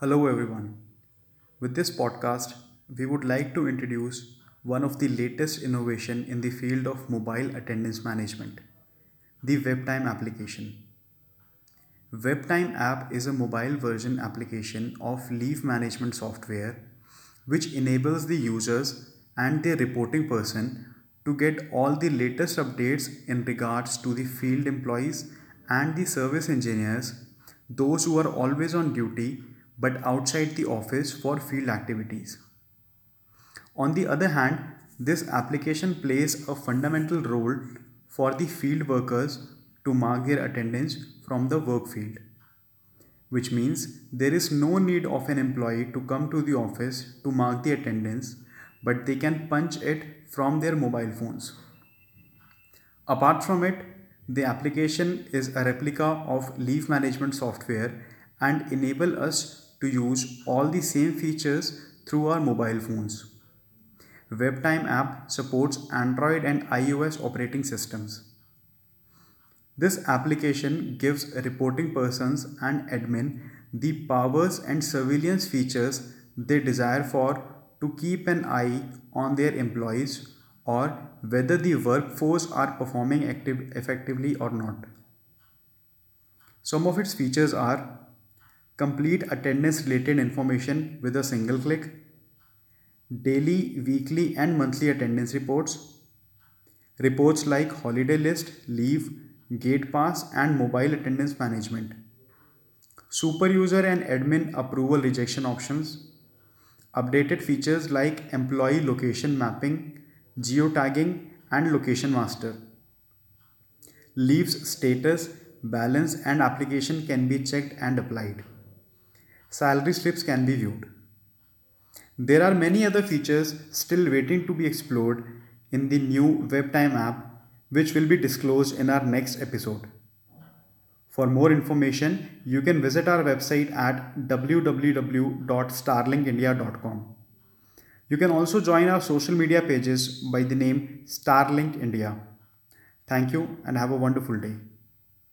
Hello, everyone. With this podcast, we would like to introduce one of the latest innovation in the field of mobile attendance management, the WebTime application. WebTime app is a mobile version application of leave management software which enables the users and their reporting person to get all the latest updates in regards to the field employees and the service engineers, those who are always on duty but outside the office for field activities. On the other hand, this application plays a fundamental role for the field workers to mark their attendance from the work field, which means there is no need of an employee to come to the office to mark the attendance, but they can punch it from their mobile phones. Apart from it, the application is a replica of leave management software and enable us to use all the same features through our mobile phones. WebTime app supports Android and iOS operating systems. This application gives reporting persons and admin the powers and surveillance features they desire for to keep an eye on their employees or whether the workforce are performing active, effectively or not. Some of its features are complete attendance related information with a single click, daily, weekly, and monthly attendance reports, reports like holiday list, leave, gate pass, and mobile attendance management, super user and admin approval rejection options Updated features like employee location mapping, geotagging, and location master. Leaves status, balance, and application can be checked and applied. Salary slips can be viewed. There are many other features still waiting to be explored in the new WebTime app, which will be disclosed in our next episode. For more information, you can visit our website at www.starlinkindia.com. You can also join our social media pages by the name Starlink India. Thank you and have a wonderful day.